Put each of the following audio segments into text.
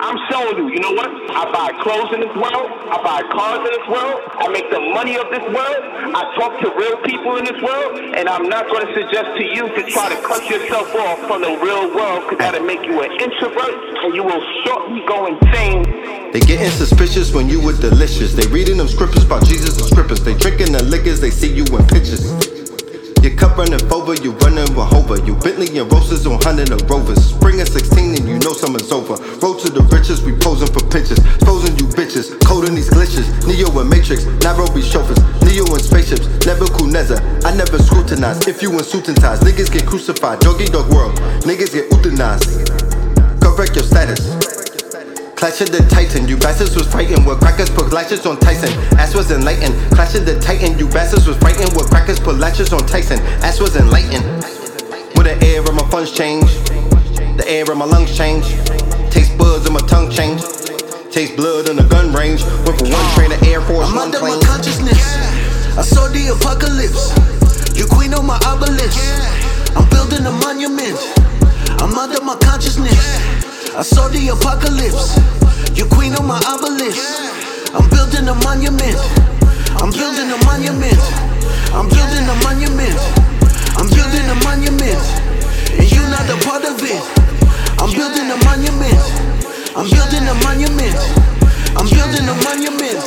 I'm showing you, you know what? I buy clothes in this world. I buy cars in this world. I make the money of this world. I talk to real people in this world. And I'm not going to suggest to you to try to cut yourself off from the real world because that'll make you an introvert and you will shortly go insane. They getting suspicious when you were delicious. They reading them scriptures about Jesus and scriptures. They drinking the liquors, they see you in pictures. Your cup running over, you running with Hova. You Bentley and roses on hundred of Rovers. Spring of 16 and you know. Road to the riches, we posing for pictures. Posing you bitches, coding these glitches. Neo and Matrix, Nairobi chauffeurs. Neo and spaceships, Nebuchadnezzar. I never scrutinize. If you in suit and ties, niggas get crucified. Doggy dog world, niggas get euthanized. Correct your status. Clash of the Titan, you bastards was fighting with crackers put lashes on Tyson. Ass was enlightened. Clash of the Titan, you bastards was fighting with crackers put lashes on Tyson. Ass was enlightened. With the air of my funds change, the air of my lungs change. Buds and my tongue change. Taste blood in the gun range. Went from one train to Air Force I'm One under plane. my consciousness. I saw the apocalypse. You queen on my obelisk. I'm building a monument. I'm under my consciousness. I saw the apocalypse. You queen on my obelisk. I'm building a monument. I'm building a monument. I'm building a monument. I'm building a monument. And you not a part of it. I'm building a monument. I'm building a monument. I'm building a monument.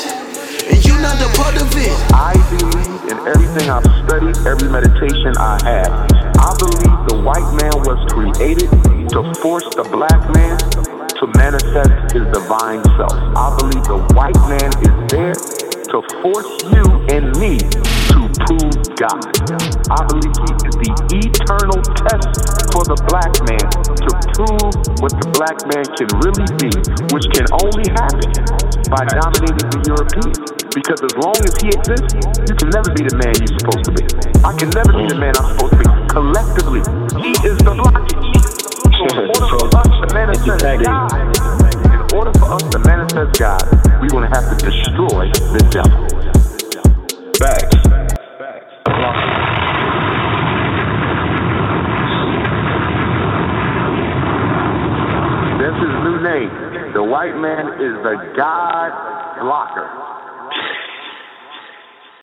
And you're not a part of it. I believe in everything I've studied, every meditation I have. I believe the white man was created to force the black man to manifest his divine self. I believe the white man is there to force you and me God. I believe he is the eternal test for the black man to prove what the black man can really be, which can only happen by dominating the Europeans. Because as long as he exists, you can never be the man you're supposed to be. I can never be the man I'm supposed to be. Collectively, he is the blockage. So in order for us to manifest God, in order for us to manifest God, we're going to have to destroy the devil. Facts. Name. The white man is the God blocker.